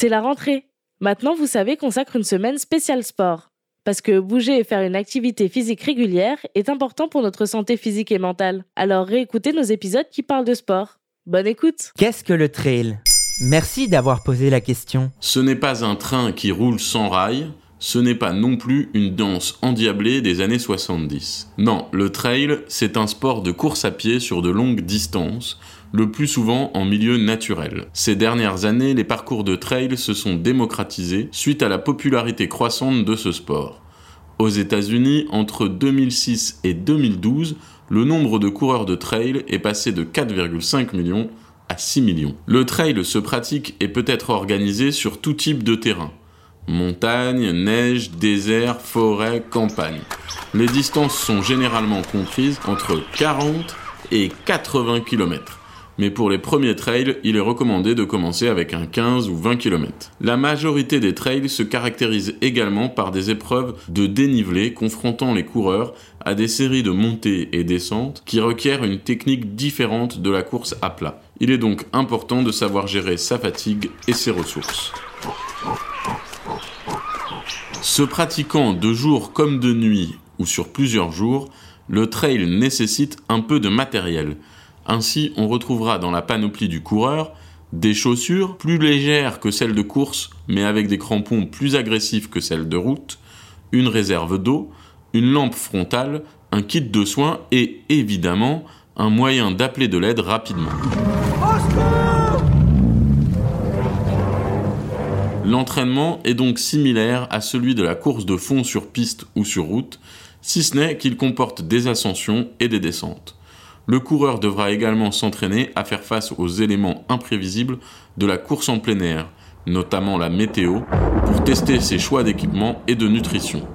C'est la rentrée. Maintenant, vous savez, consacre une semaine spéciale sport. Parce que bouger et faire une activité physique régulière est important pour notre santé physique et mentale. Alors réécoutez nos épisodes qui parlent de sport. Bonne écoute Qu'est-ce que le trail? Merci d'avoir posé la question. Ce n'est pas un train qui roule sans rail, ce n'est pas non plus une danse endiablée des années 70. Non, le trail, c'est un sport de course à pied sur de longues distances, le plus souvent en milieu naturel. Ces dernières années, les parcours de trail se sont démocratisés suite à la popularité croissante de ce sport. Aux États-Unis, entre 2006 et 2012, le nombre de coureurs de trail est passé de 4,5 millions à 6 millions. Le trail se pratique et peut être organisé sur tout type de terrain. Montagne, neige, désert, forêt, campagne. Les distances sont généralement comprises entre 40 et 80 km mais pour les premiers trails, il est recommandé de commencer avec un 15 ou 20 km. La majorité des trails se caractérisent également par des épreuves de dénivelé confrontant les coureurs à des séries de montées et descentes qui requièrent une technique différente de la course à plat. Il est donc important de savoir gérer sa fatigue et ses ressources. Se pratiquant de jour comme de nuit ou sur plusieurs jours, le trail nécessite un peu de matériel. Ainsi, on retrouvera dans la panoplie du coureur des chaussures plus légères que celles de course, mais avec des crampons plus agressifs que celles de route, une réserve d'eau, une lampe frontale, un kit de soins et évidemment un moyen d'appeler de l'aide rapidement. L'entraînement est donc similaire à celui de la course de fond sur piste ou sur route, si ce n'est qu'il comporte des ascensions et des descentes le coureur devra également s'entraîner à faire face aux éléments imprévisibles de la course en plein air, notamment la météo, pour tester ses choix d'équipement et de nutrition.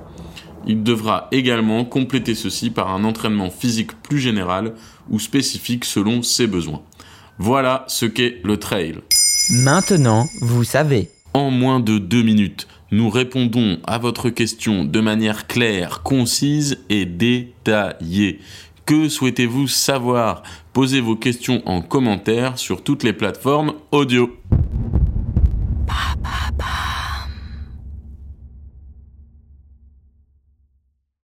Il devra également compléter ceci par un entraînement physique plus général ou spécifique selon ses besoins. Voilà ce qu'est le trail. Maintenant, vous savez. En moins de deux minutes, nous répondons à votre question de manière claire, concise et détaillée. Que souhaitez-vous savoir? Posez vos questions en commentaire sur toutes les plateformes audio.